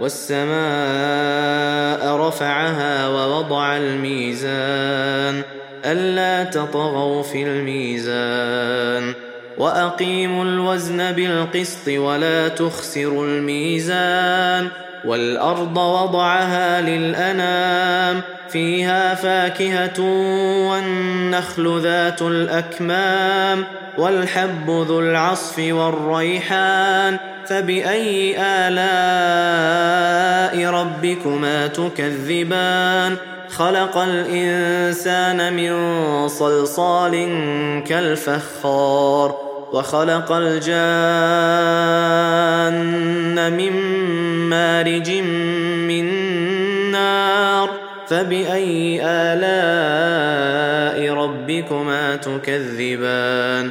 والسماء رفعها ووضع الميزان ألا تطغوا في الميزان وأقيموا الوزن بالقسط ولا تخسروا الميزان والأرض وضعها للأنام فيها فاكهة والنخل ذات الأكمام والحب ذو العصف والريحان فبأي آلاء ربكما تكذبان؟ خلق الإنسان من صلصال كالفخار وخلق الجان من مارج من نار. فبأي آلاء ربكما تكذبان؟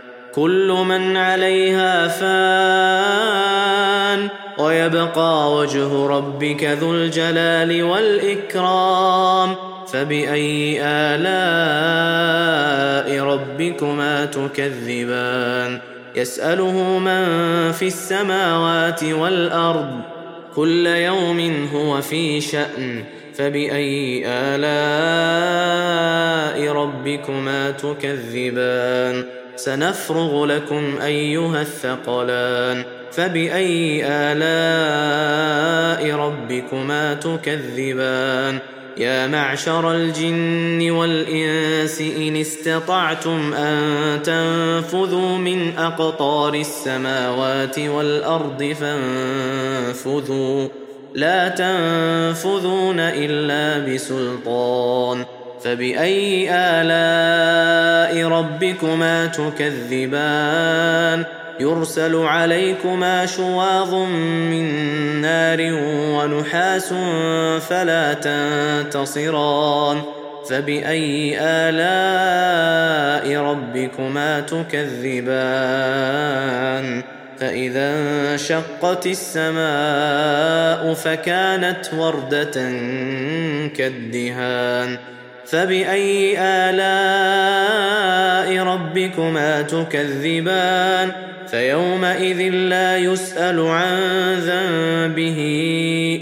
كل من عليها فان ويبقى وجه ربك ذو الجلال والإكرام فبأي آلاء ربكما تكذبان؟ يسأله من في السماوات والأرض كل يوم هو في شأن فبأي آلاء ربكما تكذبان؟ سنفرغ لكم أيها الثقلان. فبأي آلاء ربكما تكذبان؟ يا معشر الجن والإنس إن استطعتم أن تنفذوا من أقطار السماوات والأرض فانفذوا. لا تنفذون إلا بسلطان. فبأي آلاء ربكما تكذبان؟ يرسل عليكما شواظ من نار ونحاس فلا تنتصران. فبأي آلاء ربكما تكذبان؟ فإذا انشقت السماء فكانت وردة كالدهان. فبأي آلاء ربكما تكذبان فيومئذ لا يسأل عن ذنبه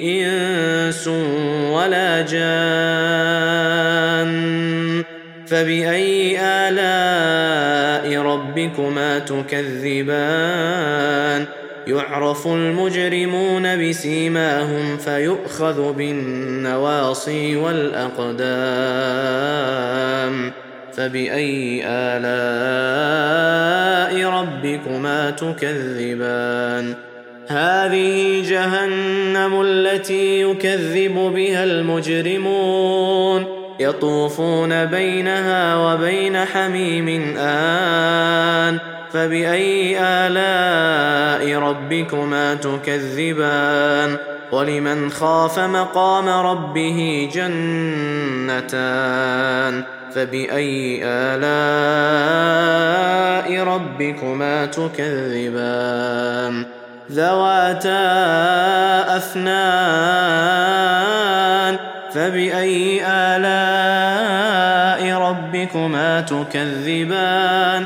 إنس ولا جان فبأي آلاء ربكما تكذبان يعرف المجرمون بسيماهم فيؤخذ بالنواصي والأقدام فبأي آلاء ربكما تكذبان؟ هذه جهنم التي يكذب بها المجرمون. يطوفون بينها وبين حميم آن. فبأي آلاء ربكما تكذبان؟ ولمن خاف مقام ربه جنتان؟ فبأي آلاء ربكما تكذبان؟ ذواتا أفنان؟ فبأي آلاء ربكما تكذبان؟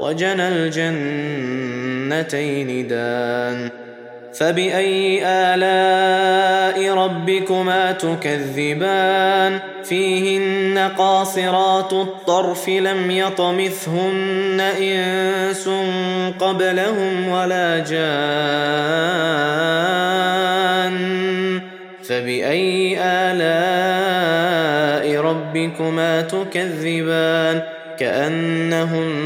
وجنى الجنتين دان فبأي آلاء ربكما تكذبان؟ فيهن قاصرات الطرف لم يطمثهن إنس قبلهم ولا جان. فبأي آلاء ربكما تكذبان؟ كأنهن